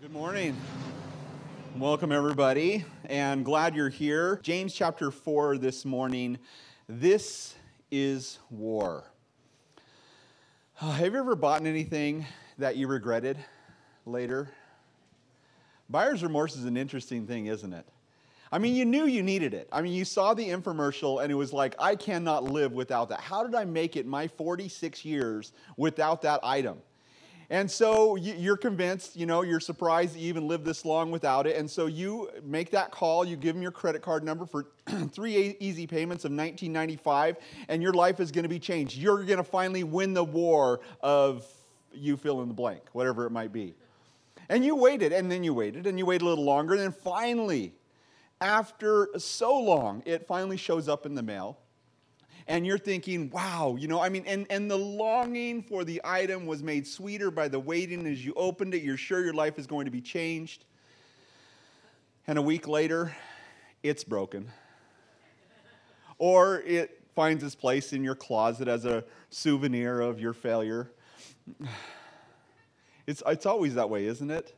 Good morning. Welcome, everybody, and glad you're here. James chapter 4 this morning. This is war. Have you ever bought anything that you regretted later? Buyer's remorse is an interesting thing, isn't it? I mean, you knew you needed it. I mean, you saw the infomercial and it was like, I cannot live without that. How did I make it my 46 years without that item? And so you're convinced, you know, you're surprised you even lived this long without it. And so you make that call, you give them your credit card number for three easy payments of 1995, and your life is going to be changed. You're going to finally win the war of you fill in the blank, whatever it might be. And you waited, and then you waited, and you waited a little longer, and then finally, after so long, it finally shows up in the mail and you're thinking, wow, you know, I mean, and, and the longing for the item was made sweeter by the waiting as you opened it. You're sure your life is going to be changed. And a week later, it's broken. or it finds its place in your closet as a souvenir of your failure. It's, it's always that way, isn't it?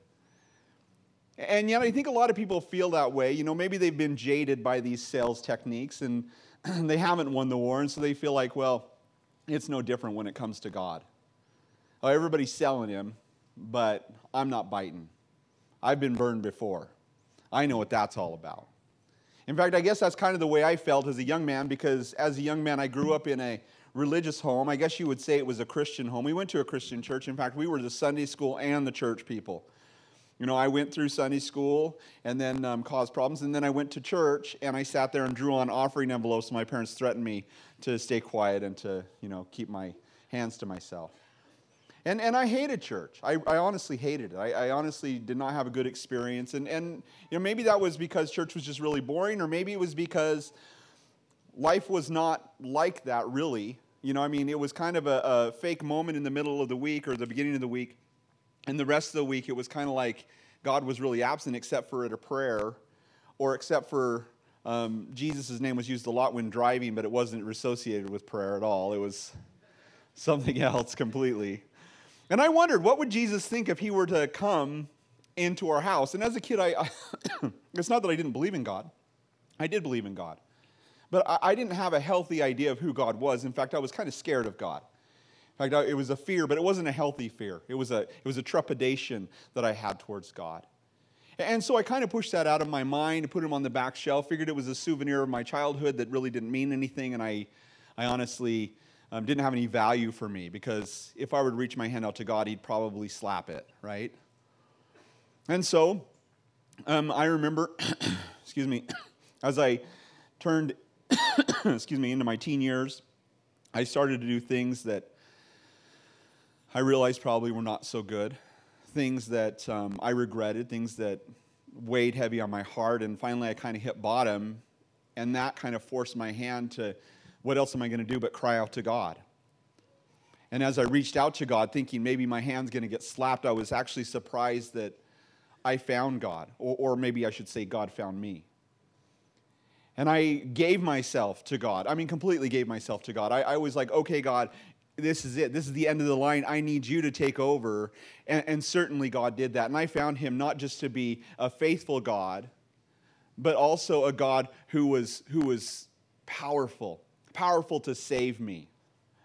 And yet, I think a lot of people feel that way. You know, maybe they've been jaded by these sales techniques and they haven't won the war, and so they feel like, well, it's no different when it comes to God. Oh, everybody's selling him, but I'm not biting. I've been burned before. I know what that's all about. In fact, I guess that's kind of the way I felt as a young man because as a young man, I grew up in a religious home. I guess you would say it was a Christian home. We went to a Christian church. In fact, we were the Sunday school and the church people. You know, I went through Sunday school and then um, caused problems, and then I went to church and I sat there and drew on offering envelopes. My parents threatened me to stay quiet and to, you know, keep my hands to myself. And, and I hated church. I, I honestly hated it. I, I honestly did not have a good experience. And, and you know, maybe that was because church was just really boring, or maybe it was because life was not like that, really. You know, I mean, it was kind of a, a fake moment in the middle of the week or the beginning of the week and the rest of the week, it was kind of like God was really absent except for at a prayer or except for um, Jesus' name was used a lot when driving, but it wasn't associated with prayer at all. It was something else completely. And I wondered, what would Jesus think if he were to come into our house? And as a kid, I, I it's not that I didn't believe in God. I did believe in God. But I, I didn't have a healthy idea of who God was. In fact, I was kind of scared of God fact, it was a fear, but it wasn't a healthy fear. It was a, it was a trepidation that I had towards God. And so I kind of pushed that out of my mind, and put him on the back shelf, figured it was a souvenir of my childhood that really didn't mean anything, and I, I honestly um, didn't have any value for me because if I were to reach my hand out to God, he'd probably slap it, right? And so um, I remember, excuse me, as I turned, excuse me, into my teen years, I started to do things that I realized probably were not so good. Things that um, I regretted, things that weighed heavy on my heart. And finally, I kind of hit bottom. And that kind of forced my hand to what else am I going to do but cry out to God? And as I reached out to God, thinking maybe my hand's going to get slapped, I was actually surprised that I found God. Or, or maybe I should say, God found me. And I gave myself to God. I mean, completely gave myself to God. I, I was like, okay, God, this is it. This is the end of the line. I need you to take over. And, and, certainly God did that. And I found him not just to be a faithful God, but also a God who was, who was powerful, powerful to save me,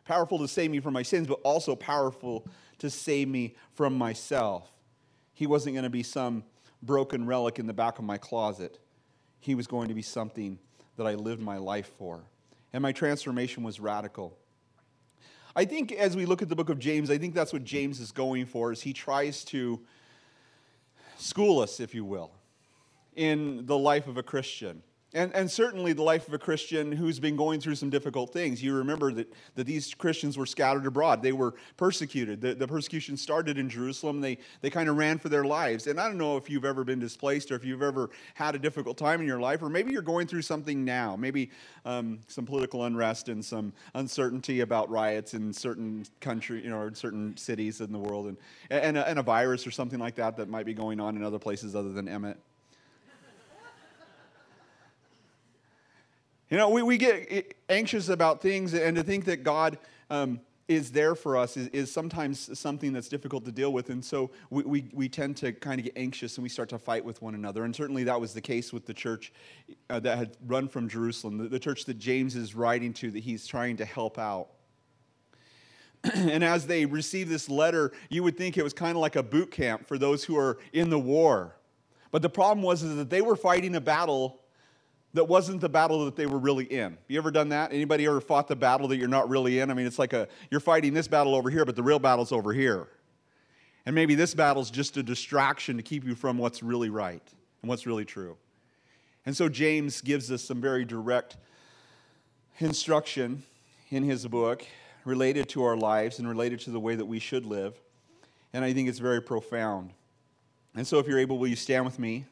powerful to save me from my sins, but also powerful to save me from myself. He wasn't going to be some broken relic in the back of my closet. He was going to be something that I lived my life for. And my transformation was radical. I think as we look at the book of James, I think that's what James is going for, is he tries to school us, if you will, in the life of a Christian. And, and certainly the life of a Christian who's been going through some difficult things. You remember that, that these Christians were scattered abroad. They were persecuted. The, the persecution started in Jerusalem. They, they kind of ran for their lives. And I don't know if you've ever been displaced or if you've ever had a difficult time in your life, or maybe you're going through something now. Maybe um, some political unrest and some uncertainty about riots in certain country, you know, or certain cities in the world, and, and, a, and a virus or something like that that might be going on in other places other than Emmett. You know, we, we get anxious about things and to think that God um, is there for us is, is sometimes something that's difficult to deal with. And so we, we, we, tend to kind of get anxious and we start to fight with one another. And certainly that was the case with the church uh, that had run from Jerusalem, the, the church that James is writing to, that he's trying to help out. and as they receive this letter, you would think it was kind of like a boot camp for those who are in the war. But the problem was is that they were fighting a battle that wasn't the battle that they were really in. You ever done that? Anybody ever fought the battle that you're not really in? I mean, it's like a you're fighting this battle over here, but the real battle's over here. And maybe this battle's just a distraction to keep you from what's really right and what's really true. And so James gives us some very direct instruction in his book related to our lives and related to the way that we should live. And I think it's very profound. And so if you're able, will you stand with me?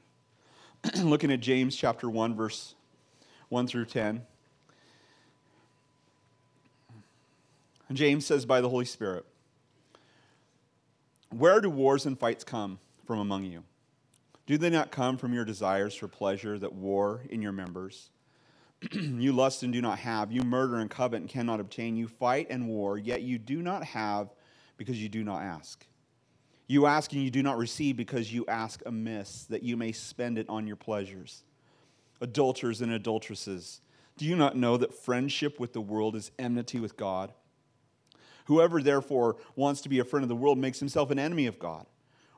looking at James chapter 1, verse 1 through 10. James says, by the Holy Spirit, Where do wars and fights come from among you? Do they not come from your desires for pleasure that war in your members? you lust and do not have. You murder and covet and cannot obtain. You fight and war, yet you do not have because you do not ask. You ask and you do not receive because you ask amiss, that you may spend it on your pleasures. Adulterers and adulteresses, do you not know that friendship with the world is enmity with God? Whoever therefore wants to be a friend of the world makes himself an enemy of God.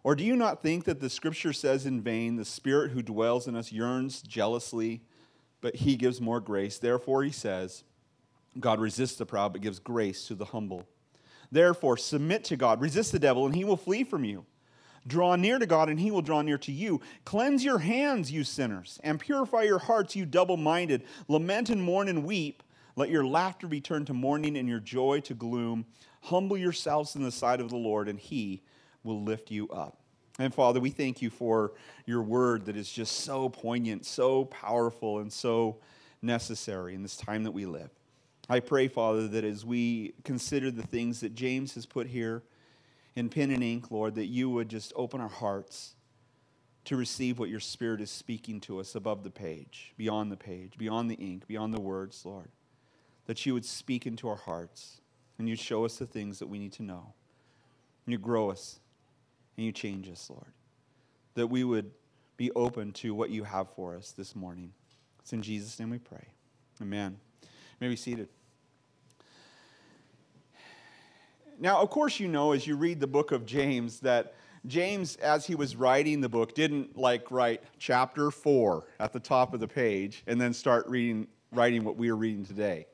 Or do you not think that the scripture says in vain, the spirit who dwells in us yearns jealously, but he gives more grace? Therefore, he says, God resists the proud, but gives grace to the humble. Therefore, submit to God, resist the devil, and he will flee from you. Draw near to God, and he will draw near to you. Cleanse your hands, you sinners, and purify your hearts, you double minded. Lament and mourn and weep. Let your laughter be turned to mourning and your joy to gloom. Humble yourselves in the sight of the Lord, and he will lift you up. And Father, we thank you for your word that is just so poignant, so powerful, and so necessary in this time that we live. I pray, Father, that as we consider the things that James has put here in pen and ink, Lord, that you would just open our hearts to receive what your Spirit is speaking to us above the page, beyond the page, beyond the ink, beyond the words, Lord. That you would speak into our hearts and you show us the things that we need to know. And you grow us and you change us, Lord. That we would be open to what you have for us this morning. It's in Jesus' name we pray. Amen. You may be seated. Now, of course, you know as you read the book of James that James, as he was writing the book, didn't like write chapter four at the top of the page and then start reading, writing what we are reading today.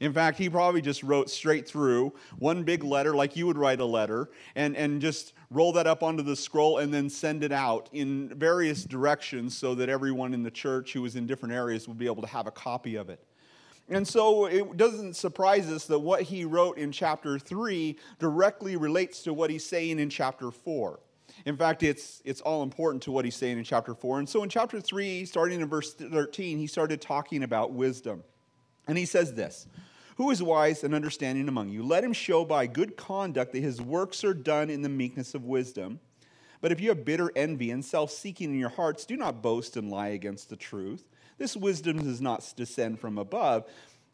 In fact, he probably just wrote straight through one big letter, like you would write a letter, and, and just roll that up onto the scroll and then send it out in various directions so that everyone in the church who was in different areas would be able to have a copy of it. And so it doesn't surprise us that what he wrote in chapter 3 directly relates to what he's saying in chapter 4. In fact, it's, it's all important to what he's saying in chapter 4. And so in chapter 3, starting in verse 13, he started talking about wisdom. And he says this Who is wise and understanding among you? Let him show by good conduct that his works are done in the meekness of wisdom. But if you have bitter envy and self seeking in your hearts, do not boast and lie against the truth. This wisdom does not descend from above,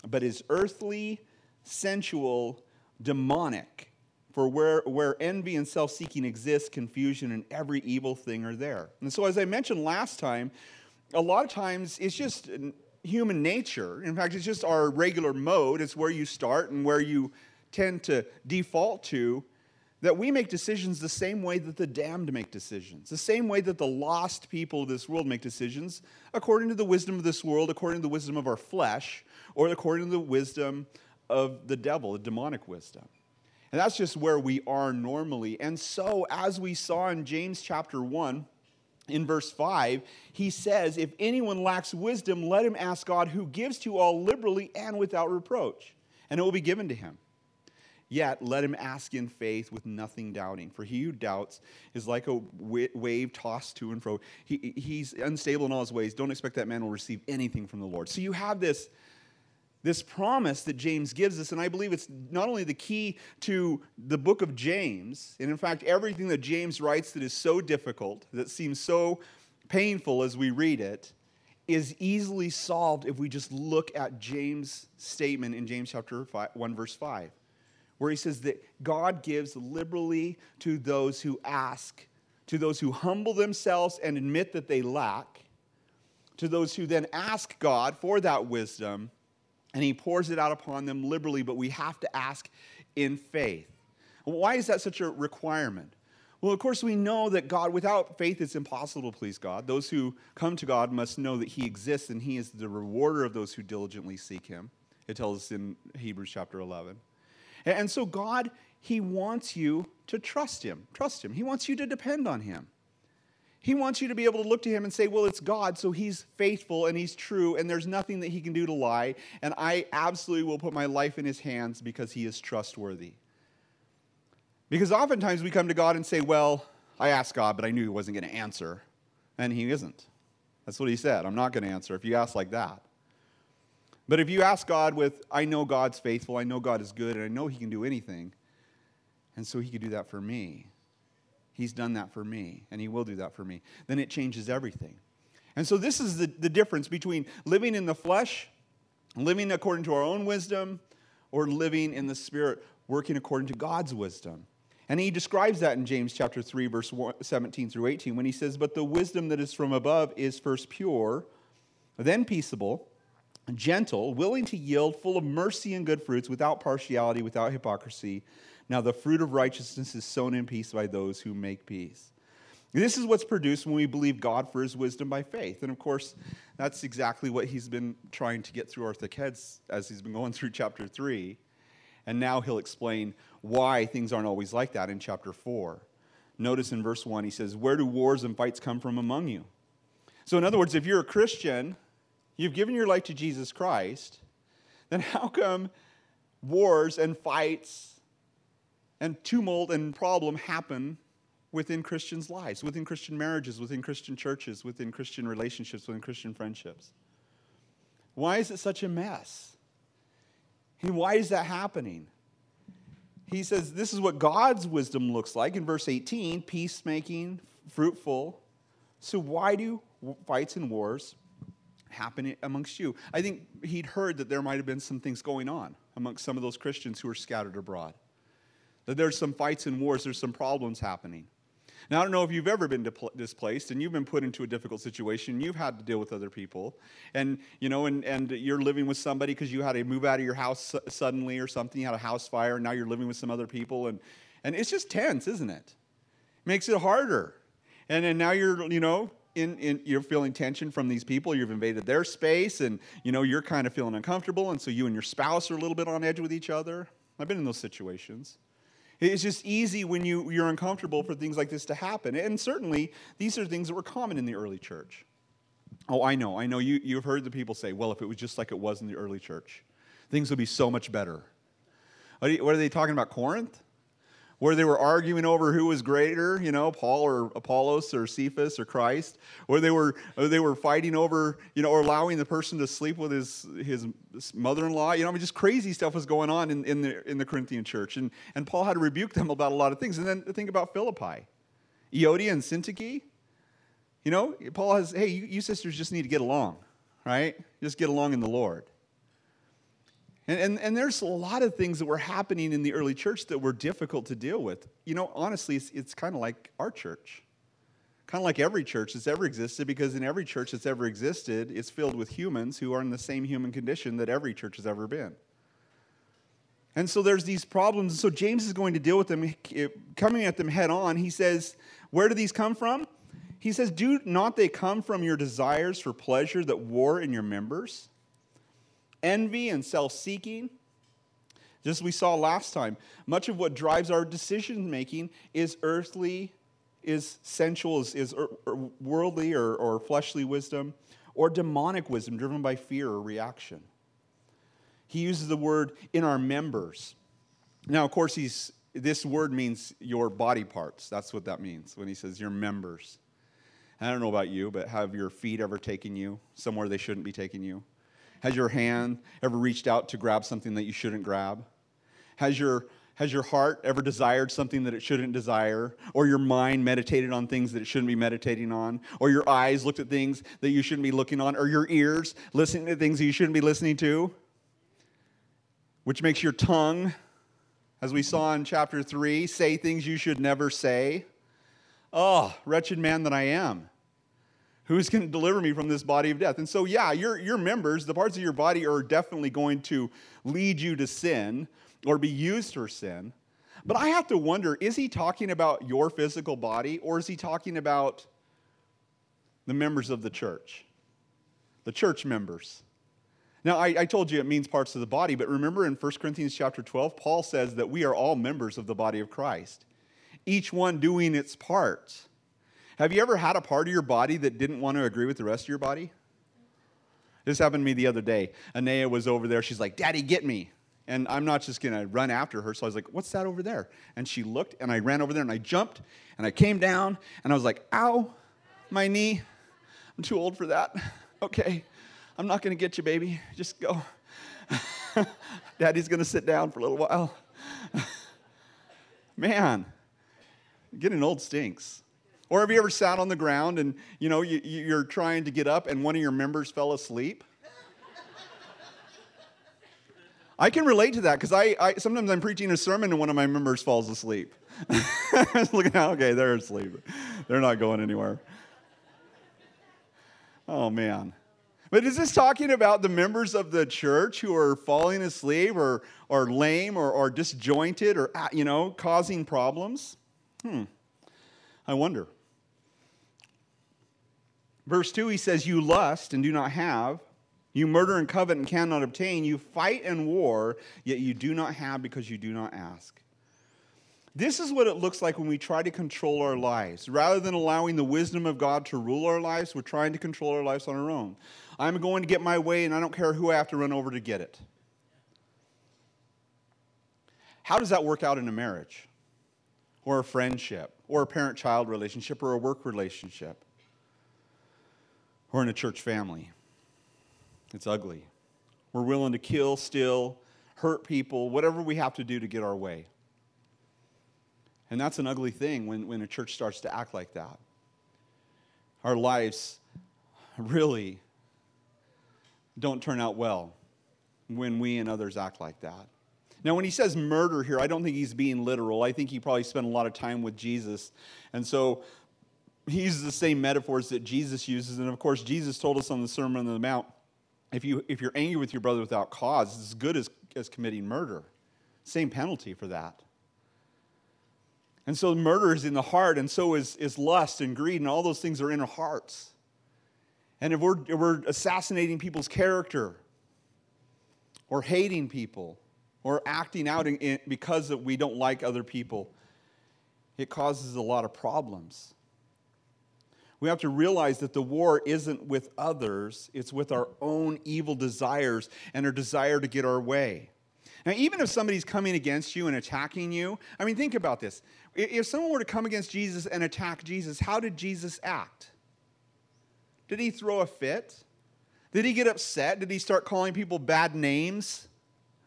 but is earthly, sensual, demonic. For where, where envy and self seeking exist, confusion and every evil thing are there. And so, as I mentioned last time, a lot of times it's just human nature. In fact, it's just our regular mode. It's where you start and where you tend to default to that we make decisions the same way that the damned make decisions, the same way that the lost people of this world make decisions, according to the wisdom of this world, according to the wisdom of our flesh, or according to the wisdom of the devil, the demonic wisdom. And that's just where we are normally. And so, as we saw in James chapter 1, in verse 5, he says, If anyone lacks wisdom, let him ask God, who gives to all liberally and without reproach, and it will be given to him. Yet let him ask in faith with nothing doubting. For he who doubts is like a wave tossed to and fro. He, he's unstable in all his ways. Don't expect that man will receive anything from the Lord. So you have this, this promise that James gives us, and I believe it's not only the key to the book of James, and in fact, everything that James writes that is so difficult, that seems so painful as we read it, is easily solved if we just look at James' statement in James chapter 5, 1, verse 5 where he says that God gives liberally to those who ask, to those who humble themselves and admit that they lack, to those who then ask God for that wisdom, and he pours it out upon them liberally, but we have to ask in faith. Why is that such a requirement? Well, of course, we know that God, without faith, it's impossible to please God. Those who come to God must know that He exists and He is the rewarder of those who diligently seek Him. It tells us in Hebrews chapter 11. And so, God, He wants you to trust Him. Trust Him. He wants you to depend on Him. He wants you to be able to look to Him and say, Well, it's God, so He's faithful and He's true, and there's nothing that He can do to lie. And I absolutely will put my life in His hands because He is trustworthy. Because oftentimes we come to God and say, Well, I asked God, but I knew He wasn't going to answer. And He isn't. That's what He said. I'm not going to answer if you ask like that. But if you ask God with, I know God's faithful, I know God is good, and I know He can do anything, and so He could do that for me. He's done that for me, and He will do that for me. Then it changes everything. And so this is the, the difference between living in the flesh, living according to our own wisdom, or living in the Spirit, working according to God's wisdom. And he describes that in James chapter 3, verse 17 through 18, when he says, But the wisdom that is from above is first pure, then peaceable, gentle, willing to yield, full of mercy and good fruits, without partiality, without hypocrisy. Now the fruit of righteousness is sown in peace by those who make peace. This is what's produced when we believe God for his wisdom by faith. And of course, that's exactly what he's been trying to get through our thick heads as he's been going through chapter 3. And now he'll explain why things aren't always like that in chapter 4. Notice in verse 1, he says, Where do wars and fights come from among you? So, in other words, if you're a Christian, you've given your life to Jesus Christ, then how come wars and fights and tumult and problem happen within Christians' lives, within Christian marriages, within Christian churches, within Christian relationships, within Christian friendships? Why is it such a mess? And why is that happening? He says this is what God's wisdom looks like in verse 18 peacemaking, fruitful. So, why do fights and wars happen amongst you? I think he'd heard that there might have been some things going on amongst some of those Christians who were scattered abroad. That there's some fights and wars, there's some problems happening. Now, I don't know if you've ever been displaced and you've been put into a difficult situation. You've had to deal with other people, and you know, and, and you're living with somebody because you had to move out of your house suddenly or something. You had a house fire, and now you're living with some other people, and and it's just tense, isn't it? it makes it harder, and then now you're you know in, in, you're feeling tension from these people you've invaded their space and you know you're kind of feeling uncomfortable and so you and your spouse are a little bit on edge with each other i've been in those situations it's just easy when you, you're uncomfortable for things like this to happen. And certainly, these are things that were common in the early church. Oh, I know. I know you, you've heard the people say, well, if it was just like it was in the early church, things would be so much better. What are they talking about, Corinth? Where they were arguing over who was greater, you know, Paul or Apollos or Cephas or Christ, where they were or they were fighting over, you know, or allowing the person to sleep with his his mother-in-law. You know, I mean, just crazy stuff was going on in, in the in the Corinthian church, and and Paul had to rebuke them about a lot of things. And then think about Philippi, Euodia and Syntyche. You know, Paul has, hey, you, you sisters just need to get along, right? Just get along in the Lord. And, and, and, there's a lot of things that were happening in the early church that were difficult to deal with. You know, honestly, it's, it's kind of like our church. Kind of like every church that's ever existed, because in every church that's ever existed, it's filled with humans who are in the same human condition that every church has ever been. And so there's these problems. And so James is going to deal with them, eh, coming at them head on. He says, Where do these come from? He says, Do not they come from your desires for pleasure that war in your members? Envy and self seeking. Just as we saw last time, much of what drives our decision making is earthly, is sensual, is, is er, er, worldly or, or fleshly wisdom, or demonic wisdom driven by fear or reaction. He uses the word in our members. Now, of course, he's, this word means your body parts. That's what that means when he says your members. I don't know about you, but have your feet ever taken you somewhere they shouldn't be taking you? Has your hand ever reached out to grab something that you shouldn't grab? Has your has your heart ever desired something that it shouldn't desire? Or your mind meditated on things that it shouldn't be meditating on? Or your eyes looked at things that you shouldn't be looking on? Or your ears listening to things that you shouldn't be listening to? Which makes your tongue as we saw in chapter 3, say things you should never say. Oh, wretched man that I am. Who's going to deliver me from this body of death? And so, yeah, your, your members, the parts of your body, are definitely going to lead you to sin or be used for sin. But I have to wonder is he talking about your physical body or is he talking about the members of the church? The church members. Now, I, I, told you it means parts of the body, but remember in 1 Corinthians chapter 12, Paul says that we are all members of the body of Christ, each one doing its part. Have you ever had a part of your body that didn't want to agree with the rest of your body? This happened to me the other day. Anea was over there. She's like, Daddy, get me. And I'm not just going to run after her. So I was like, What's that over there? And she looked, and I ran over there, and I jumped, and I came down, and I was like, Ow, my knee. I'm too old for that. Okay, I'm not going to get you, baby. Just go. Daddy's going to sit down for a little while. Man, getting old stinks. Or have you ever sat on the ground and you know you, you're trying to get up and one of your members fell asleep? I can relate to that because I, I, sometimes I'm preaching a sermon and one of my members falls asleep. Looking out, okay, they're asleep. They're not going anywhere. Oh man. But is this talking about the members of the church who are falling asleep or, or lame or, or disjointed or, you know, causing problems? Hmm. I wonder. Verse 2, he says, You lust and do not have. You murder and covet and cannot obtain. You fight and war, yet you do not have because you do not ask. This is what it looks like when we try to control our lives. Rather than allowing the wisdom of God to rule our lives, we're trying to control our lives on our own. I'm going to get my way, and I don't care who I have to run over to get it. How does that work out in a marriage, or a friendship, or a parent child relationship, or a work relationship, or in a church family? It's ugly. We're willing to kill, steal, hurt people, whatever we have to do to get our way. And that's an ugly thing when, when a church starts to act like that. Our lives really don't turn out well when we and others act like that. Now, when he says murder here, I don't think he's being literal. I think he probably spent a lot of time with Jesus. And so he uses the same metaphors that Jesus uses. And of course, Jesus told us on the Sermon on the Mount if, you, if you're angry with your brother without cause, it's as good as, as committing murder. Same penalty for that. And so murder is in the heart, and so is, is lust and greed, and all those things are in our hearts. And if we're, if we're assassinating people's character, or hating people, or acting out in, in, because we don't like other people, it causes a lot of problems. We have to realize that the war isn't with others, it's with our own evil desires and our desire to get our way. Now, even if somebody's coming against you and attacking you, I mean, think about this. If someone were to come against Jesus and attack Jesus, how did Jesus act? Did he throw a fit? Did he get upset? Did he start calling people bad names?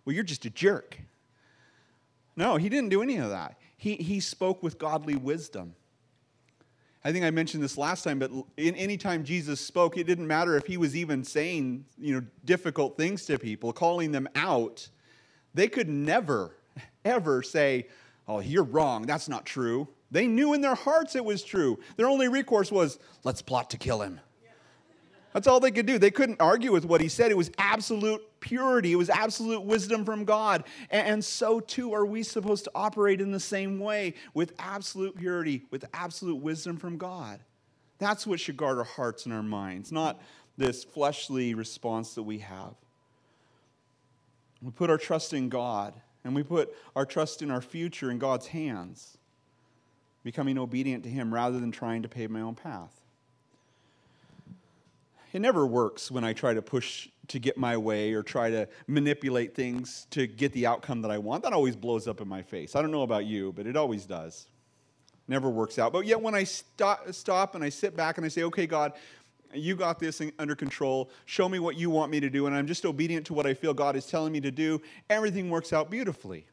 Well, you're just a jerk. No, he didn't do any of that. He, he spoke with godly wisdom. I think I mentioned this last time, but in any time Jesus spoke, it didn't matter if he was even saying, you know, difficult things to people, calling them out. They could never, ever say, oh, you're wrong. That's not true. They knew in their hearts it was true. Their only recourse was, let's plot to kill him. That's all they could do. They couldn't argue with what he said. It was absolute purity, it was absolute wisdom from God. And so, too, are we supposed to operate in the same way with absolute purity, with absolute wisdom from God. That's what should guard our hearts and our minds, not this fleshly response that we have. We put our trust in God and we put our trust in our future in God's hands, becoming obedient to Him rather than trying to pave my own path. It never works when I try to push to get my way or try to manipulate things to get the outcome that I want. That always blows up in my face. I don't know about you, but it always does. Never works out. But yet, when I stop, stop and I sit back and I say, okay, God, you got this under control. Show me what you want me to do. And I'm just obedient to what I feel God is telling me to do. Everything works out beautifully.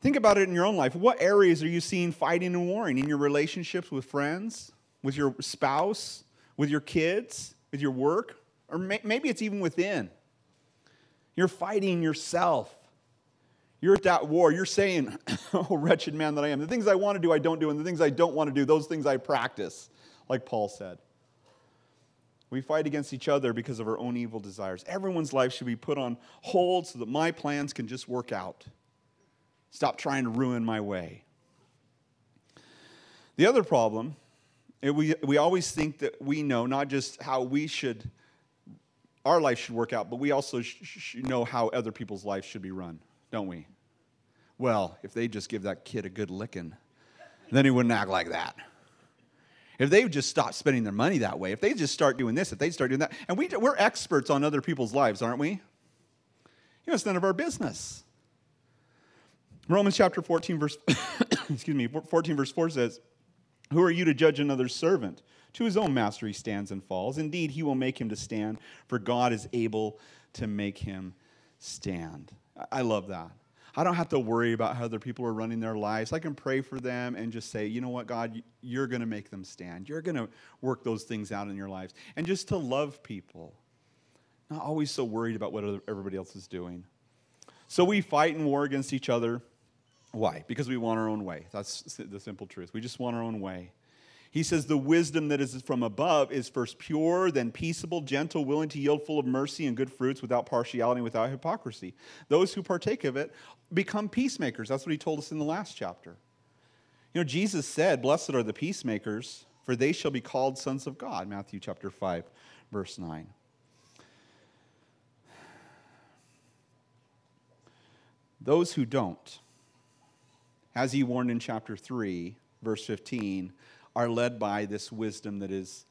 Think about it in your own life. What areas are you seeing fighting and warring? In your relationships with friends, with your spouse, with your kids, with your work? Or may- maybe it's even within. You're fighting yourself. You're at that war. You're saying, Oh, wretched man that I am. The things I want to do, I don't do. And the things I don't want to do, those things I practice, like Paul said. We fight against each other because of our own evil desires. Everyone's life should be put on hold so that my plans can just work out. Stop trying to ruin my way. The other problem, we, we always think that we know not just how we should, our life should work out, but we also sh- sh- know how other people's lives should be run, don't we? Well, if they just give that kid a good licking, then he wouldn't act like that. If they just stop spending their money that way, if they just start doing this, if they start doing that, and we, we're experts on other people's lives, aren't we? You know, it's none of our business. Romans chapter 14, verse, excuse me, 14, verse 4 says, Who are you to judge another's servant? To his own master he stands and falls. Indeed, he will make him to stand, for God is able to make him stand. I love that. I don't have to worry about how other people are running their lives. I can pray for them and just say, you know what, God, you're going to make them stand. You're going to work those things out in your lives. And just to love people, not always so worried about what everybody else is doing. So we fight and war against each other. Why? Because we want our own way. That's the simple truth. We just want our own way. He says, The wisdom that is from above is first pure, then peaceable, gentle, willing to yield, full of mercy and good fruits, without partiality, without hypocrisy. Those who partake of it become peacemakers. That's what he told us in the last chapter. You know, Jesus said, Blessed are the peacemakers, for they shall be called sons of God. Matthew chapter 5, verse 9. Those who don't, as he warned in chapter 3, verse 15, are led by this wisdom that is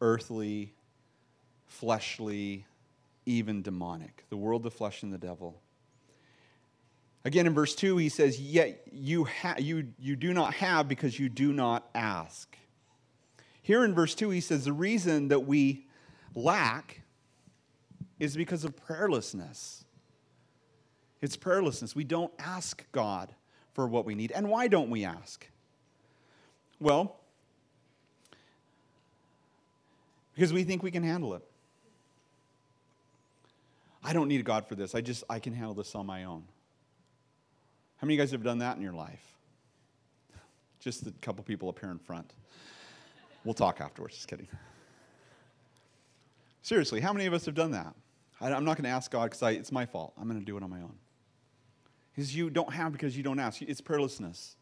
earthly, fleshly, even demonic. The world, the flesh, and the devil. Again, in verse 2, he says, Yet you, ha- you, you do not have because you do not ask. Here in verse 2, he says, The reason that we lack is because of prayerlessness. It's prayerlessness. We don't ask God for what we need. And why don't we ask? Well, because we think we can handle it. I don't need a God for this. I just I can handle this on my own. How many of you guys have done that in your life? Just a couple people up here in front. We'll talk afterwards. Just kidding. Seriously, how many of us have done that? I, am not going to ask God because it's my fault. I'm going to do it on my own. Because you don't have because you don't ask. It's prayerlessness.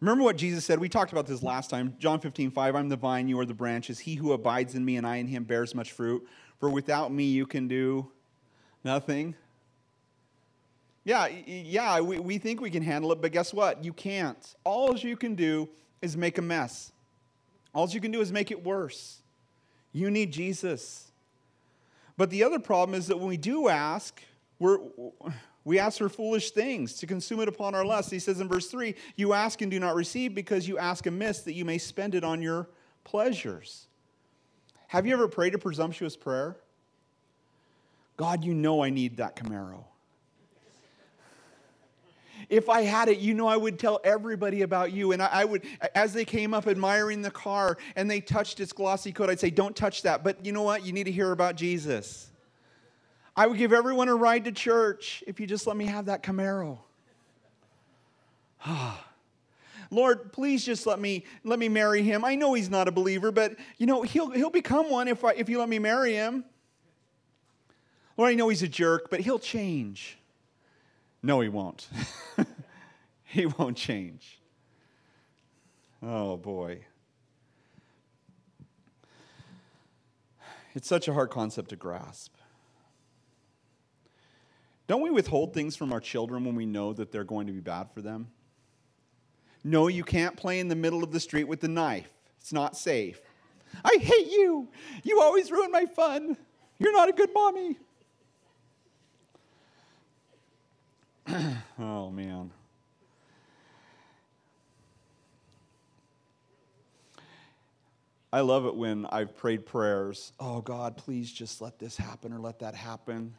Remember what Jesus said? We talked about this last time. John 15, 5. I'm the vine, you are the branches. He who abides in me and I in him bears much fruit. For without me you can do nothing. Yeah, yeah, we, we think we can handle it, but guess what? You can't. All you can do is make a mess. All you can do is make it worse. You need Jesus. But the other problem is that when we do ask, we're, we ask for foolish things to consume it upon our lust. He says in verse 3 You ask and do not receive because you ask amiss that you may spend it on your pleasures. Have you ever prayed a presumptuous prayer? God, you know I need that Camaro. If I had it, you know I would tell everybody about you. And I, I, would, as they came up admiring the car and they touched its glossy coat, I'd say, Don't touch that. But you know what? You need to hear about Jesus. I would give everyone a ride to church if you just let me have that Camaro. Ah. Lord, please just let me let me marry him. I know he's not a believer, but you know he'll he'll become one if I, if you let me marry him. Lord, I know he's a jerk, but he'll change. No, he won't. he won't change. Oh boy. It's such a hard concept to grasp. Don't we withhold things from our children when we know that they're going to be bad for them? No, you can't play in the middle of the street with the knife. It's not safe. I hate you. You always ruin my fun. You're not a good mommy. oh, man. I love it when I've prayed prayers. Oh, God, please just let this happen or let that happen.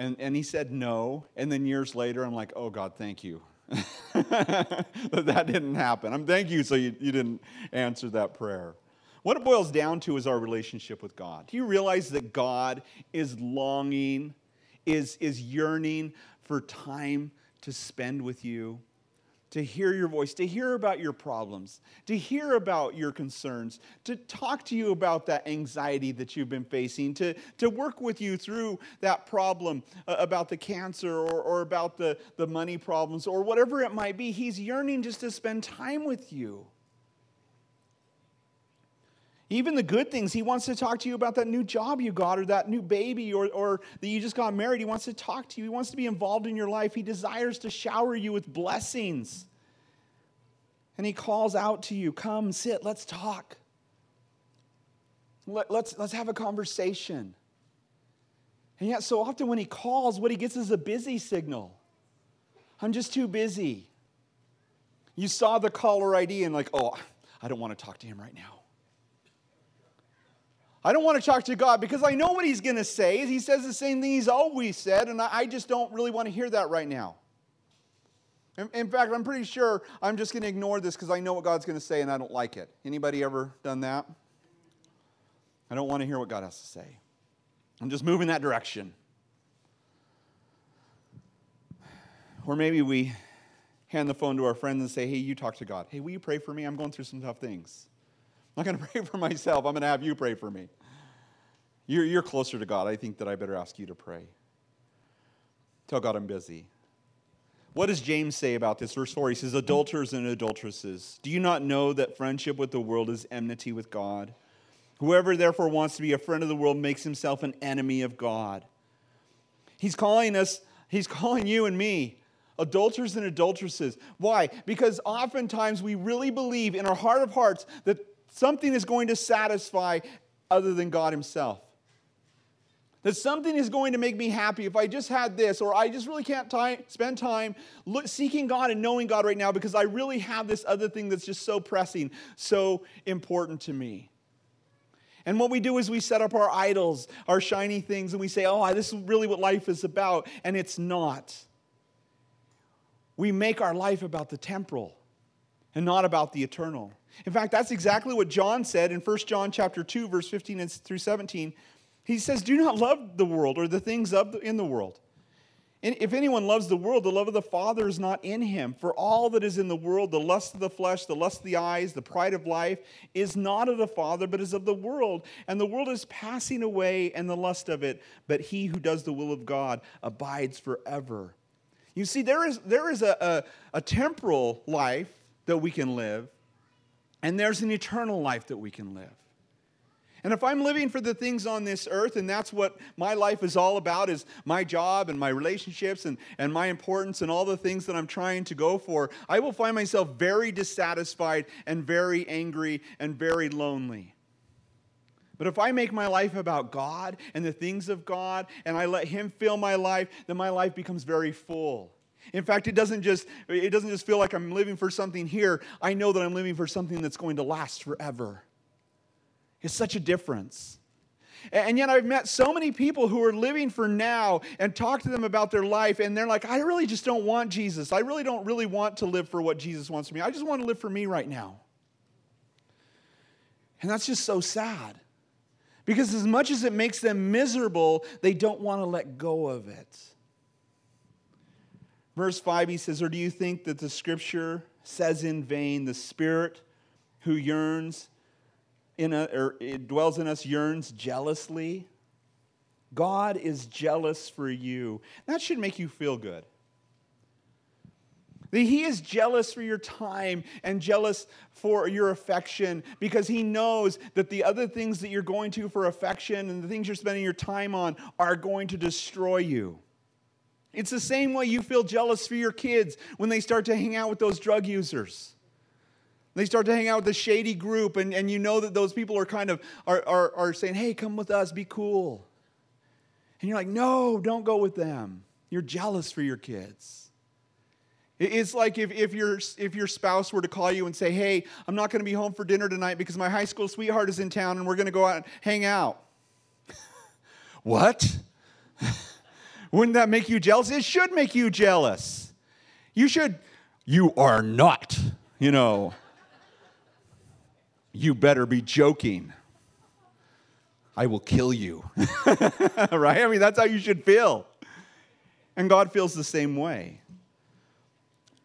And, and he said no. And then years later, I'm like, oh, God, thank you. that that didn't happen. I'm thank you, so you, you didn't answer that prayer. What it boils down to is our relationship with God. Do you realize that God is longing, is, is yearning for time to spend with you, to hear your voice, to hear about your problems, to hear about your concerns, to talk to you about that anxiety that you've been facing, to, to work with you through that problem uh, about the cancer or, or about the, the money problems or whatever it might be. He's yearning just to spend time with you. Even the good things, he wants to talk to you about that new job you got or that new baby or, or that you just got married. He wants to talk to you. He wants to be involved in your life. He desires to shower you with blessings. And he calls out to you, Come, sit, let's talk. Let, let's, let's have a conversation. And yet, so often when he calls, what he gets is a busy signal. I'm just too busy. You saw the caller ID and, like, oh, I don't want to talk to him right now. I don't want to talk to God because I know what He's going to say. He says the same thing He's always said, and I just don't really want to hear that right now. In, fact, I'm pretty sure I'm just going to ignore this because I know what God's going to say and I don't like it. Anybody ever done that? I don't want to hear what God has to say. I'm just moving that direction. Or maybe we hand the phone to our friends and say, Hey, you talk to God. Hey, will you pray for me? I'm going through some tough things. I'm not going to pray for myself. I'm going to have you pray for me. You're, you're closer to God. I think that I better ask you to pray. Tell God I'm busy. What does James say about this? Verse 4 he says, Adulterers and adulteresses, do you not know that friendship with the world is enmity with God? Whoever therefore wants to be a friend of the world makes himself an enemy of God. He's calling us, he's calling you and me adulterers and adulteresses. Why? Because oftentimes we really believe in our heart of hearts that something is going to satisfy other than God Himself. That something is going to make me happy if I just had this, or I just really can't time, spend time look, seeking God and knowing God right now because I really have this other thing that's just so pressing, so important to me. And what we do is we set up our idols, our shiny things, and we say, oh, this is really what life is about, and it's not. We make our life about the temporal and not about the eternal. In fact, that's exactly what John said in 1 John chapter 2 verse 15 through 17. He says, "Do not love the world or the things of the, in the world. And if anyone loves the world, the love of the Father is not in him. For all that is in the world, the lust of the flesh, the lust of the eyes, the pride of life, is not of the Father, but is of the world. And the world is passing away and the lust of it, but he who does the will of God abides forever." You see, there is, there is a, a, a temporal life that we can live, and there's an eternal life that we can live. And if I'm living for the things on this earth, and that's what my life is all about, is my job and my relationships and, and my importance and all the things that I'm trying to go for, I will find myself very dissatisfied and very angry and very lonely. But if I make my life about God and the things of God, and I let Him fill my life, then my life becomes very full. In fact, it doesn't just it doesn't just feel like I'm living for something here. I know that I'm living for something that's going to last forever. It's such a difference. And yet, I've met so many people who are living for now and talk to them about their life, and they're like, I really just don't want Jesus. I really don't really want to live for what Jesus wants for me. I just want to live for me right now. And that's just so sad. Because as much as it makes them miserable, they don't want to let go of it. Verse 5, he says, Or do you think that the scripture says in vain, the spirit who yearns in a, or it dwells in us yearns jealously? God is jealous for you. That should make you feel good. That he is jealous for your time and jealous for your affection because he knows that the other things that you're going to for affection and the things you're spending your time on are going to destroy you. It's the same way you feel jealous for your kids when they start to hang out with those drug users. They start to hang out with the shady group, and, and you know that those people are kind of are, are, are saying, hey, come with us, be cool. And you're like, no, don't go with them. You're jealous for your kids. It's like if, if, your, if your spouse were to call you and say, hey, I'm not going to be home for dinner tonight because my high school sweetheart is in town and we're going to go out and hang out. what? Wouldn't that make you jealous? It should make you jealous. You should, you are not, you know. You better be joking. I will kill you. right? I mean, that's how you should feel. And God feels the same way.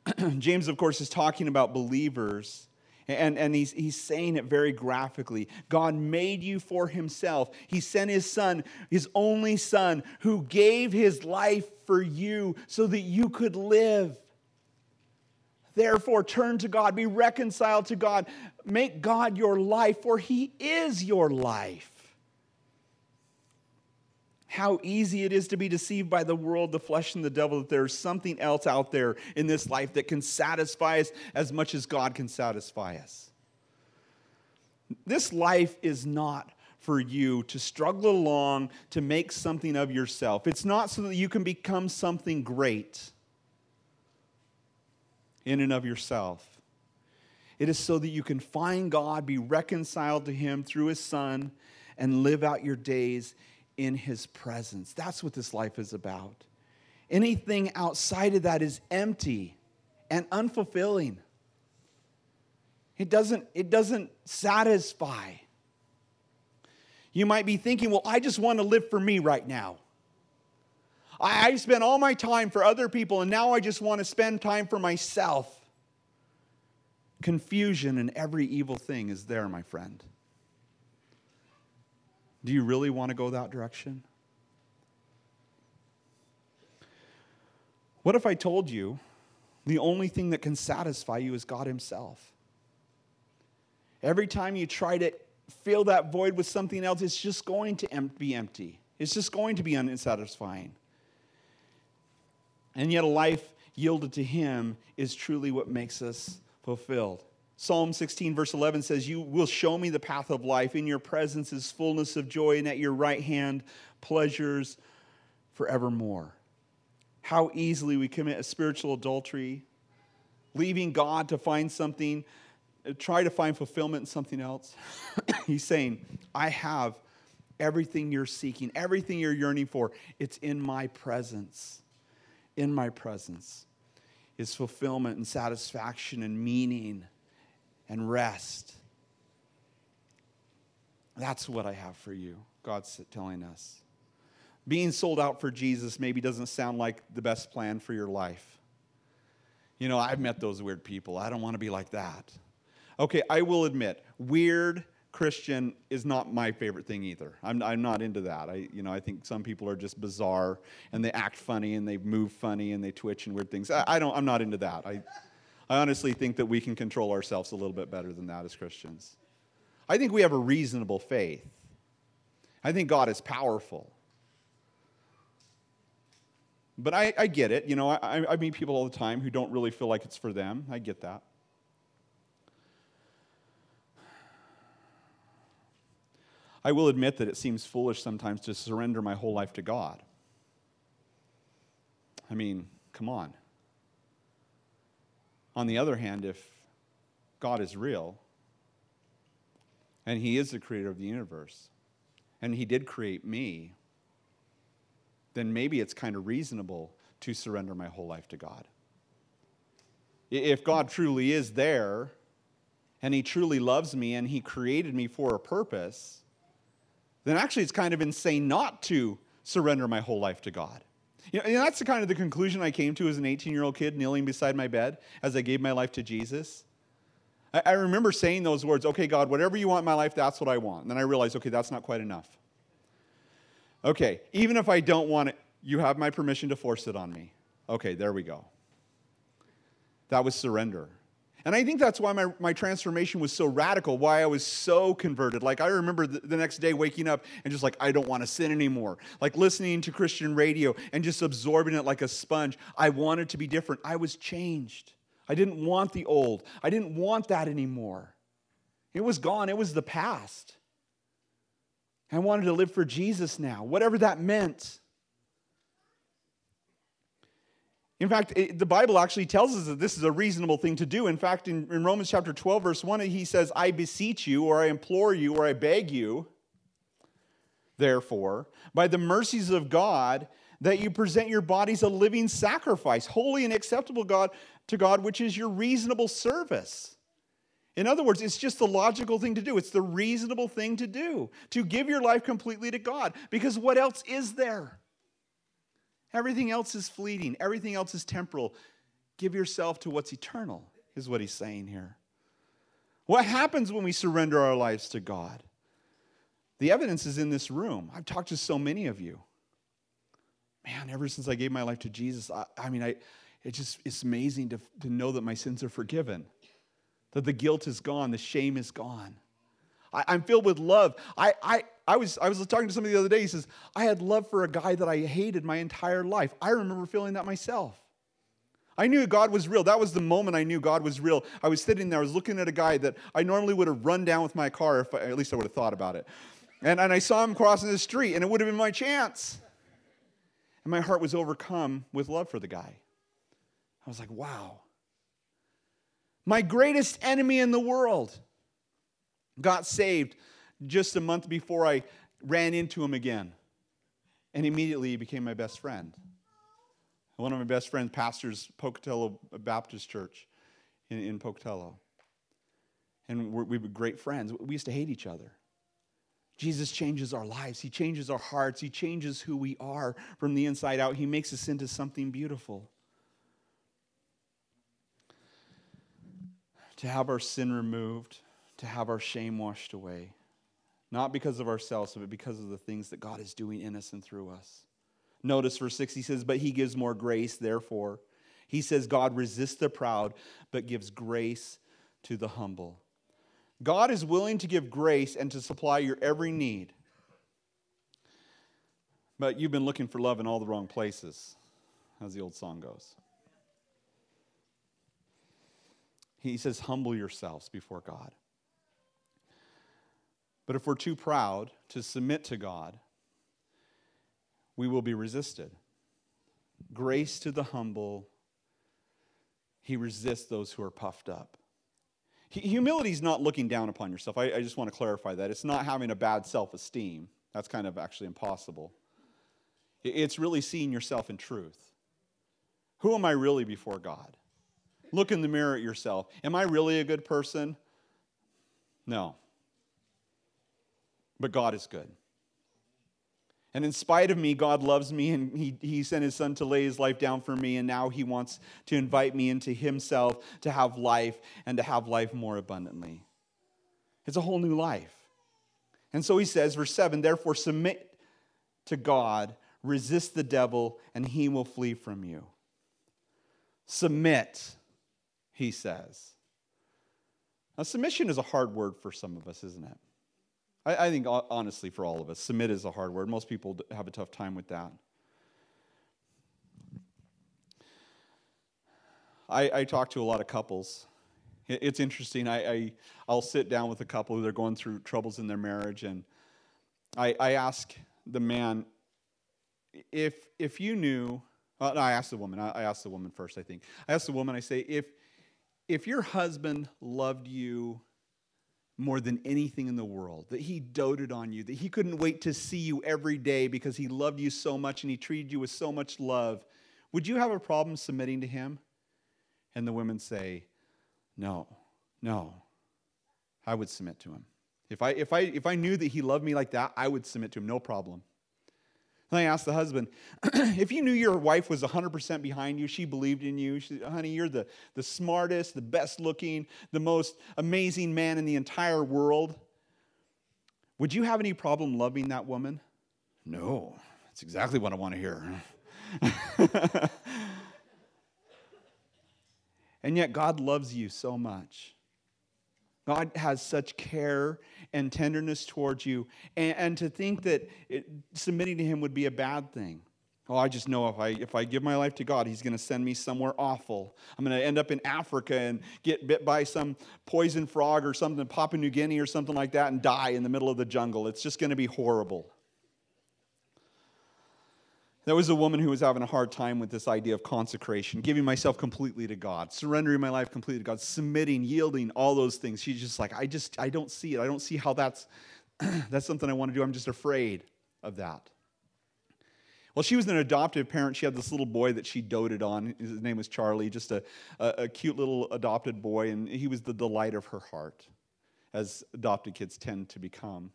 James, of course, is talking about believers. And, and he's, he's saying it very graphically. God made you for himself. He sent his son, his only son, who gave his life for you so that you could live. Therefore, turn to God, be reconciled to God, make God your life, for he is your life how easy it is to be deceived by the world, the flesh, and the devil, that there's something else out there in this life that can satisfy us as much as God can satisfy us. This life is not for you to struggle along to make something of yourself. It's not so that you can become something great in and of yourself. It is so that you can find God, be reconciled to Him through His Son, and live out your days in his presence. That's what this life is about. Anything outside of that is empty and unfulfilling. It doesn't, it doesn't satisfy. You might be thinking, well, I just want to live for me right now. I, I spent all my time for other people, and now I just want to spend time for myself. Confusion and every evil thing is there, my friend. Do you really want to go that direction? What if I told you the only thing that can satisfy you is God Himself? Every time you try to fill that void with something else, it's just going to be empty. It's just going to be unsatisfying. And yet, a life yielded to Him is truly what makes us fulfilled. Psalm 16, verse 11 says, You will show me the path of life. In your presence is fullness of joy, and at your right hand, pleasures forevermore. How easily we commit a spiritual adultery, leaving God to find something, uh, try to find fulfillment in something else. He's saying, I have everything you're seeking, everything you're yearning for. It's in my presence. In my presence is fulfillment and satisfaction and meaning and rest. That's what I have for you, God's telling us. Being sold out for Jesus maybe doesn't sound like the best plan for your life. You know, I've met those weird people. I don't want to be like that. Okay, I will admit, weird Christian is not my favorite thing either. I'm, I'm not into that. I, you know, I think some people are just bizarre and they act funny and they move funny and they twitch and weird things. I, I don't, I'm not into that. I, I honestly think that we can control ourselves a little bit better than that as Christians. I think we have a reasonable faith. I think God is powerful. But I, I get it. You know, I, I meet people all the time who don't really feel like it's for them. I get that. I will admit that it seems foolish sometimes to surrender my whole life to God. I mean, come on. On the other hand, if God is real, and He is the creator of the universe, and He did create me, then maybe it's kind of reasonable to surrender my whole life to God. If God truly is there, and He truly loves me, and He created me for a purpose, then actually it's kind of insane not to surrender my whole life to God. You know, and that's the kind of the conclusion I came to as an 18 year old kid kneeling beside my bed as I gave my life to Jesus. I, I remember saying those words, okay, God, whatever you want in my life, that's what I want. And then I realized, okay, that's not quite enough. Okay, even if I don't want it, you have my permission to force it on me. Okay, there we go. That was surrender. And I think that's why my, my transformation was so radical, why I was so converted. Like, I remember the, the next day waking up and just like, I don't want to sin anymore. Like, listening to Christian radio and just absorbing it like a sponge. I wanted to be different. I was changed. I didn't want the old, I didn't want that anymore. It was gone, it was the past. I wanted to live for Jesus now, whatever that meant. In fact, it, the Bible actually tells us that this is a reasonable thing to do. In fact, in, in, Romans chapter 12, verse 1, he says, I beseech you, or I implore you, or I beg you, therefore, by the mercies of God, that you present your bodies a living sacrifice, holy and acceptable God to God, which is your reasonable service. In other words, it's just the logical thing to do. It's the reasonable thing to do, to give your life completely to God. Because what else is there? Everything else is fleeting, everything else is temporal. Give yourself to what's eternal, is what he's saying here. What happens when we surrender our lives to God? The evidence is in this room. I've talked to so many of you. Man, ever since I gave my life to Jesus, I, I mean, I, it just, it's amazing to, to know that my sins are forgiven, that the guilt is gone, the shame is gone. I, am filled with love. I, I, I, was, I was talking to somebody the other day. He says, I had love for a guy that I hated my entire life. I remember feeling that myself. I knew God was real. That was the moment I knew God was real. I was sitting there, I was looking at a guy that I normally would have run down with my car, if I, at least I would have thought about it. And, and I saw him crossing the street, and it would have been my chance. And my heart was overcome with love for the guy. I was like, wow. My greatest enemy in the world got saved just a month before I ran into him again. And immediately he became my best friend. One of my best friends pastors Pocatello Baptist Church in, in Pocatello. And we were great friends. We used to hate each other. Jesus changes our lives. He changes our hearts. He changes who we are from the inside out. He makes us into something beautiful. To have our sin removed, to have our shame washed away. Not because of ourselves, but because of the things that God is doing in us and through us. Notice verse 6, he says, But he gives more grace, therefore. He says, God resists the proud, but gives grace to the humble. God is willing to give grace and to supply your every need. But you've been looking for love in all the wrong places, as the old song goes. He says, Humble yourselves before God. But if we're too proud to submit to God, we will be resisted. Grace to the humble, he resists those who are puffed up. Humility is not looking down upon yourself. I, I just want to clarify that. It's not having a bad self esteem. That's kind of actually impossible. It's really seeing yourself in truth. Who am I really before God? Look in the mirror at yourself. Am I really a good person? No. But God is good. And in spite of me, God loves me and he, he sent his son to lay his life down for me. And now he wants to invite me into himself to have life and to have life more abundantly. It's a whole new life. And so he says, verse 7 Therefore, submit to God, resist the devil, and he will flee from you. Submit, he says. Now, submission is a hard word for some of us, isn't it? I, I think, honestly, for all of us, submit is a hard word. Most people have a tough time with that. I, I talk to a lot of couples. It's interesting. I, I, will sit down with a couple who are going through troubles in their marriage, and I, I ask the man, if, if you knew, well, no, I asked the woman, I, I the woman first, I think. I asked the woman, I say, if, if your husband loved you more than anything in the world, that he doted on you, that he couldn't wait to see you every day because he loved you so much and he treated you with so much love, would you have a problem submitting to him? And the women say, No, no, I would submit to him. If I, if, I, if I knew that he loved me like that, I would submit to him, no problem. And I asked the husband, if you knew your wife was 100% behind you, she believed in you, she honey, you're the, the smartest, the best looking, the most amazing man in the entire world, would you have any problem loving that woman? No, that's exactly what I want to hear. and yet, God loves you so much. God has such care and tenderness towards you, and, and to think that it, submitting to Him would be a bad thing. Oh, I just know if I, if I give my life to God, He's going to send me somewhere awful. I'm going to end up in Africa and get bit by some poison frog or something in Papua New Guinea or something like that and die in the middle of the jungle. It's just going to be horrible. There was a woman who was having a hard time with this idea of consecration, giving myself completely to God, surrendering my life completely to God, submitting, yielding, all those things. She's just like, I just, I don't see it. I don't see how that's, that's something I want to do. I'm just afraid of that. Well, she was an adoptive parent. She had this little boy that she doted on. His name was Charlie, just a, a, a cute little adopted boy, and he was the delight of her heart, as adopted kids tend to become.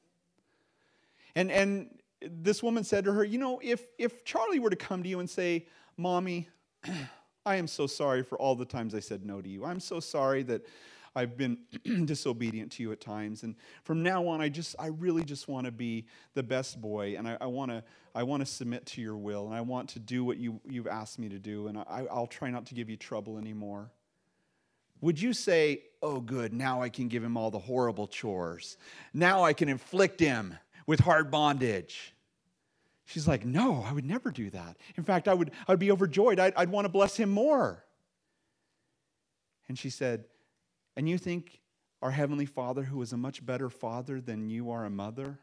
And, and this woman said to her, You know, if, if Charlie were to come to you and say, Mommy, I am so sorry for all the times I said no to you. I'm so sorry that I've been disobedient to you at times. And from now on, I just, I really just want to be the best boy. And I, I want to, I want to submit to your will. And I want to do what you, you've asked me to do. And I, I'll try not to give you trouble anymore. Would you say, oh, good, now I can give him all the horrible chores. Now I can inflict him with hard bondage. She's like, no, I would never do that. In fact, I would, I would be overjoyed. I'd, I'd want to bless him more. And she said, and you think our Heavenly Father, who is a much better father than you are a mother,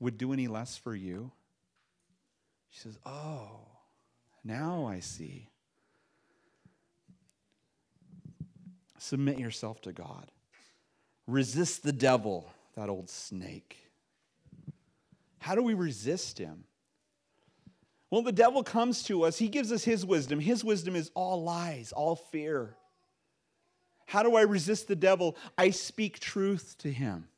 would do any less for you? She says, Oh, now I see. Submit yourself to God. Resist the devil, that old snake. How do we resist him? Well, the devil comes to us. He gives us his wisdom. His wisdom is all lies, all fear. How do I resist the devil? I speak truth to him.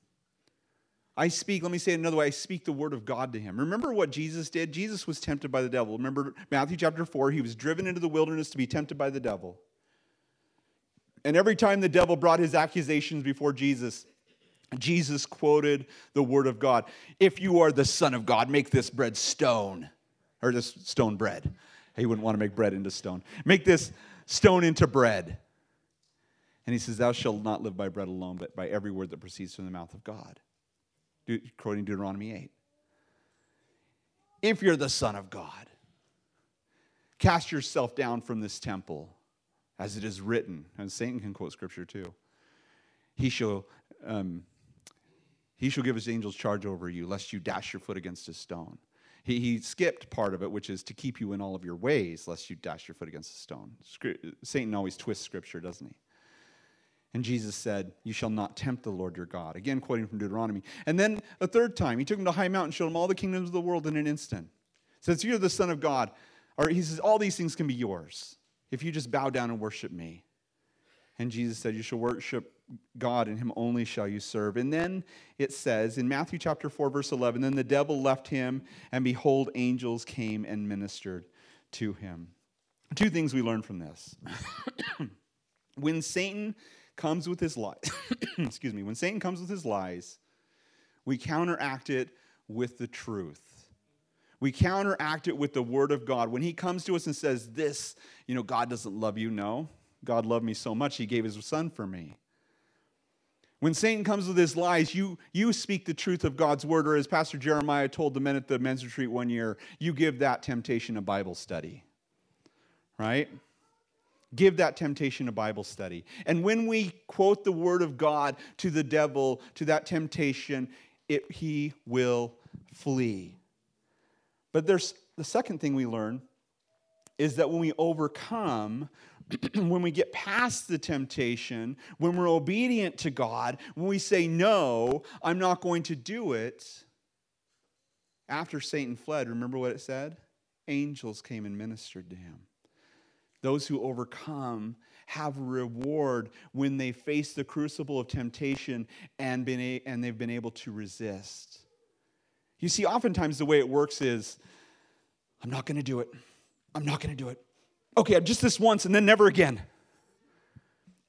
I speak, let me say it another way, I speak the word of God to him. Remember what Jesus did? Jesus was tempted by the devil. Remember Matthew chapter 4, he was driven into the wilderness to be tempted by the devil. And every time the devil brought his accusations before Jesus, Jesus quoted the word of God. If you are the Son of God, make this bread stone, or this stone bread. He wouldn't want to make bread into stone. Make this stone into bread. And he says, Thou shalt not live by bread alone, but by every word that proceeds from the mouth of God. Quoting Deuteronomy 8. If you're the Son of God, cast yourself down from this temple, as it is written. And Satan can quote scripture too. He shall, um, he shall give his angels charge over you, lest you dash your foot against a stone. He, he skipped part of it, which is to keep you in all of your ways, lest you dash your foot against a stone. Satan always twists scripture, doesn't he? And Jesus said, You shall not tempt the Lord your God. Again, quoting from Deuteronomy. And then a third time, he took him to a high mountain, showed him all the kingdoms of the world in an instant. Says, You're the Son of God. Or he says, All these things can be yours if you just bow down and worship me. And Jesus said, You shall worship God, and him only shall you serve. And then it says in Matthew chapter 4, verse 11, Then the devil left him, and behold, angels came and ministered to him. Two things we learn from this. when Satan comes with his lies, excuse me, when Satan comes with his lies, we counteract it with the truth. We counteract it with the word of God. When he comes to us and says, This, you know, God doesn't love you, no. God loved me so much, he gave his son for me. When Satan comes with his lies, you, you speak the truth of God's word, or as Pastor Jeremiah told the men at the men's retreat one year, you give that temptation a Bible study. Right? Give that temptation a Bible study. And when we quote the word of God to the devil, to that temptation, it, he will flee. But there's the second thing we learn is that when we overcome, when we get past the temptation, when we're obedient to God, when we say, No, I'm not going to do it, after Satan fled, remember what it said? Angels came and ministered to him. Those who overcome have a reward when they face the crucible of temptation and, been a, and they've been able to resist. You see, oftentimes the way it works is I'm not going to do it. I'm not going to do it. Okay, just this once and then never again.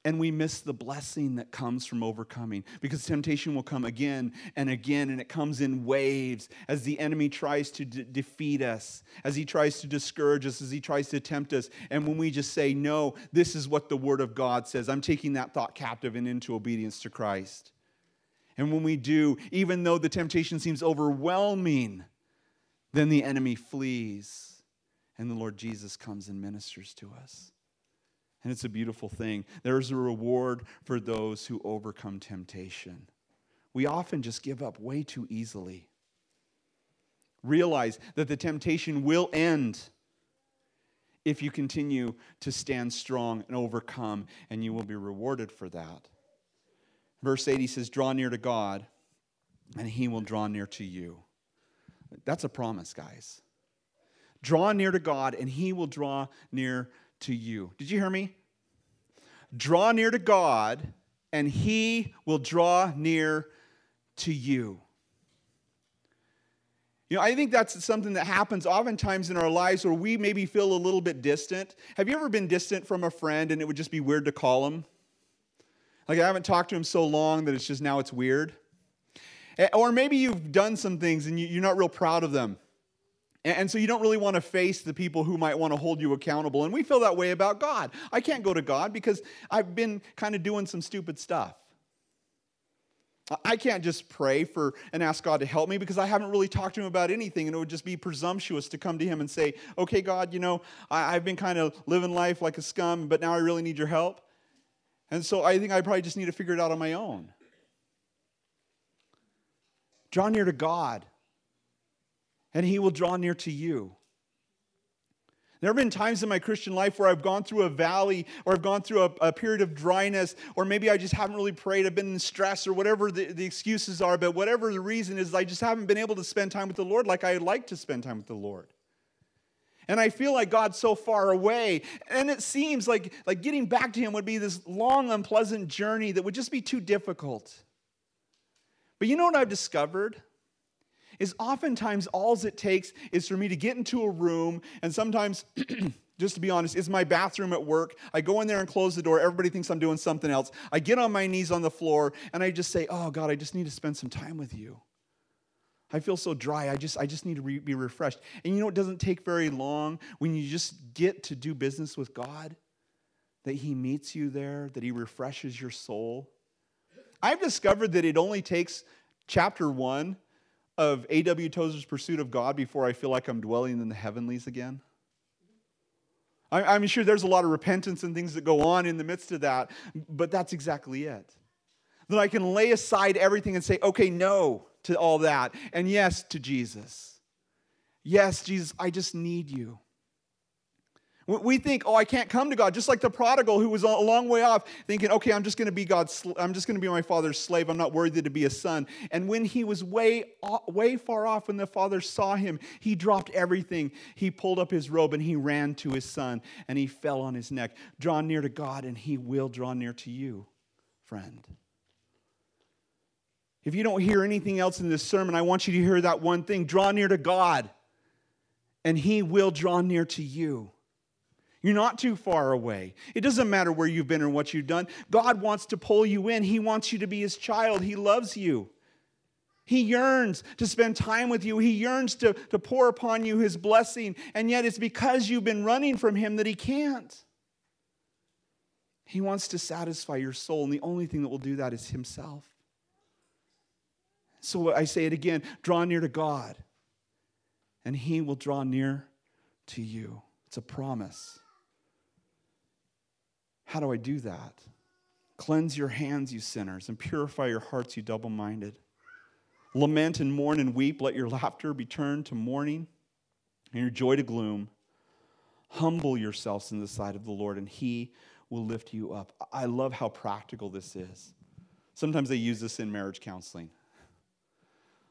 And we miss the blessing that comes from overcoming because temptation will come again and again and it comes in waves as the enemy tries to de- defeat us as he tries to discourage us as he tries to tempt us. And when we just say no this is what the word of god says i'm taking that thought captive and into obedience to christ. And when we do even though the temptation seems overwhelming then the enemy flees and the lord jesus comes and ministers to us and it's a beautiful thing. There's a reward for those who overcome temptation. We often just give up way too easily. Realize that the temptation will end if you continue to stand strong and overcome, and you will be rewarded for that. Verse 80 says, Draw near to God, and he will draw near to you. That's a promise, guys. Draw near to God, and he will draw near to you. Did you hear me? Draw near to God, and he will draw near to you. You know, I think that's something that happens oftentimes in our lives where we maybe feel a little bit distant. Have you ever been distant from a friend and it would just be weird to call him? Like I haven't talked to him so long that it's just now it's weird. Eh, or maybe you've done some things and you're not real proud of them. And so you don't really want to face the people who might want to hold you accountable. And we feel that way about God. I can't go to God because I've been kind of doing some stupid stuff. I can't just pray for and ask God to help me because I haven't really talked to him about anything, and it would just be presumptuous to come to him and say, Okay, God, you know, I, have been kind of living life like a scum, but now I really need your help. And so I think I probably just need to figure it out on my own. Draw near to God, and he will draw near to you. There have been times in my Christian life where I've gone through a valley or I've gone through a, a period of dryness, or maybe I just haven't really prayed. I've been in stress or whatever the, the excuses are, but whatever the reason is, I just haven't been able to spend time with the Lord like I'd like to spend time with the Lord. And I feel like God's so far away. And it seems like, like getting back to Him would be this long, unpleasant journey that would just be too difficult. But you know what I've discovered? Is oftentimes all it takes is for me to get into a room, and sometimes, just to be honest, is my bathroom at work. I go in there and close the door. Everybody thinks I'm doing something else. I get on my knees on the floor, and I just say, Oh, God, I just need to spend some time with you. I feel so dry. I just, I just need to re- be refreshed. And you know, it doesn't take very long when you just get to do business with God that He meets you there, that He refreshes your soul. I've discovered that it only takes chapter one of A.W. Tozer's Pursuit of God before I feel like I'm dwelling in the heavenlies again? I'm sure there's a lot of repentance and things that go on in the midst of that, but that's exactly it. That I can lay aside everything and say, okay, no to all that, and yes to Jesus. Yes, Jesus, I just need you. We think, oh, I can't come to God, just like the prodigal who was a long way off, thinking, okay, I'm just going to be God's, I'm just going to be my father's slave. I'm not worthy to be a son. And when he was way, way far off, when the father saw him, he dropped everything. He pulled up his robe and he ran to his son and he fell on his neck. Draw near to God and he will draw near to you, friend. If you don't hear anything else in this sermon, I want you to hear that one thing draw near to God and he will draw near to you. You're not too far away. It doesn't matter where you've been or what you've done. God wants to pull you in. He wants you to be His child. He loves you. He yearns to spend time with you. He yearns to, to pour upon you His blessing. And yet it's because you've been running from Him that He can't. He wants to satisfy your soul, and the only thing that will do that is Himself. So I say it again draw near to God, and He will draw near to you. It's a promise. How do I do that? Cleanse your hands, you sinners, and purify your hearts, you double minded. Lament and mourn and weep. Let your laughter be turned to mourning and your joy to gloom. Humble yourselves in the sight of the Lord, and he will lift you up. I love how practical this is. Sometimes they use this in marriage counseling.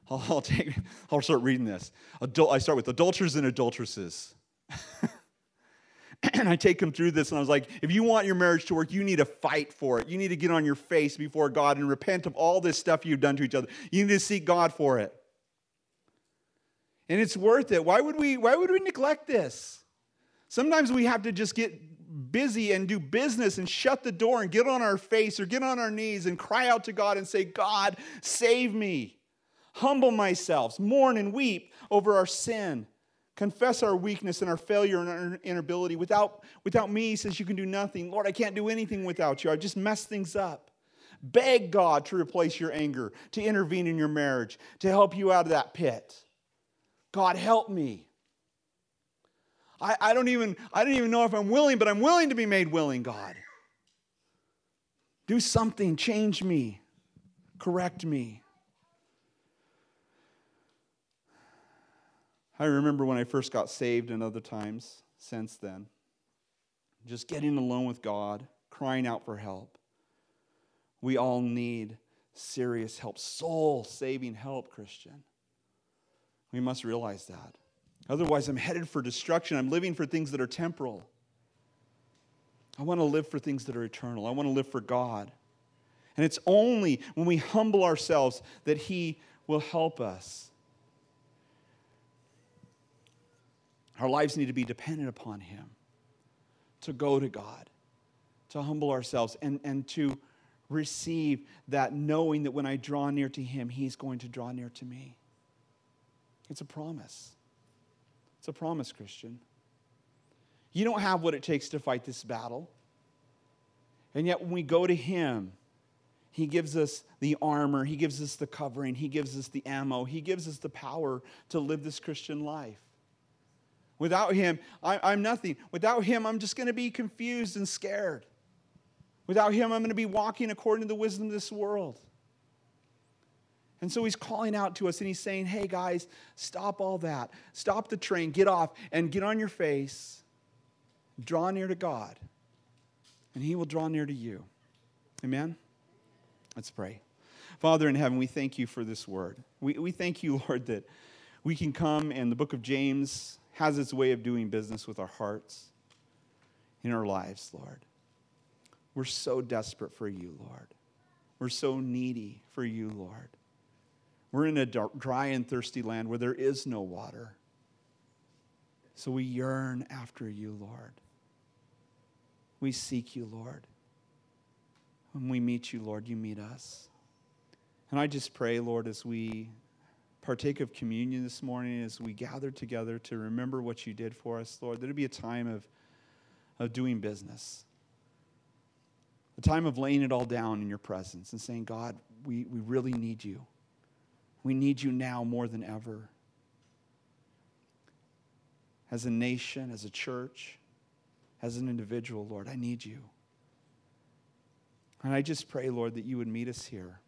I'll, I'll take, I'll start reading this. Adul- I start with adulterers and adulteresses. and I take him through this, and I was like, if you want your marriage to work, you need to fight for it. You need to get on your face before God and repent of all this stuff you've done to each other. You need to seek God for it. And it's worth it. Why would we, why would we neglect this? Sometimes we have to just get busy and do business and shut the door and get on our face or get on our knees and cry out to God and say, God, save me. Humble myself, mourn and weep over our sin confess our weakness and our failure and our inability. Without, without me, he says, you can do nothing. Lord, I can't do anything without you. I just mess things up. Beg God to replace your anger, to intervene in your marriage, to help you out of that pit. God, help me. I, I, don't even, I don't even know if I'm willing, but I'm willing to be made willing, God. Do something, change me, correct me. I remember when I first got saved and other times since then. Just getting alone with God, crying out for help. We all need serious help, soul saving help, Christian. We must realize that. Otherwise, I'm headed for destruction. I'm living for things that are temporal. I want to live for things that are eternal. I want to live for God. And it's only when we humble ourselves that He will help us. Our lives need to be dependent upon Him, to go to God, to humble ourselves, and, and to receive that knowing that when I draw near to Him, He's going to draw near to me. It's a promise. It's a promise, Christian. You don't have what it takes to fight this battle. And yet, when we go to Him, He gives us the armor, He gives us the covering, He gives us the ammo, He gives us the power to live this Christian life. Without Him, I, am nothing. Without Him, I'm just going to be confused and scared. Without Him, I'm going to be walking according to the wisdom of this world. And so he's calling out to us and he's saying, hey guys, stop all that. Stop the train, get off, and get on your face. Draw near to God, and he will draw near to you. Amen? Let's pray. Father in heaven, we thank you for this word. We, we thank you, Lord, that we can come and the book of James has its way of doing business with our hearts in our lives, Lord. We're so desperate for you, Lord. We're so needy for you, Lord. We're in a dry and thirsty land where there is no water. So we yearn after you, Lord. We seek you, Lord. When we meet you, Lord, you meet us. And I just pray, Lord, as we partake of communion this morning, as we gather together to remember what you did for us, Lord, that it be a time of, of doing business, a time of laying it all down in your presence and saying, God, we, we really need you. We need you now more than ever. As a nation, as a church, as an individual, Lord, I need you. And I just pray, Lord, that you would meet us here.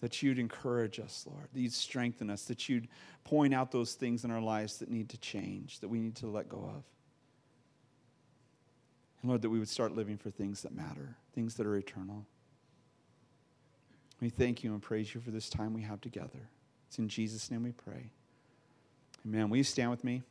That you'd encourage us, Lord, that you'd strengthen us, that you'd point out those things in our lives that need to change, that we need to let go of. And Lord, that we would start living for things that matter, things that are eternal. We thank you and praise you for this time we have together. It's in Jesus' name we pray. Amen. Will you stand with me?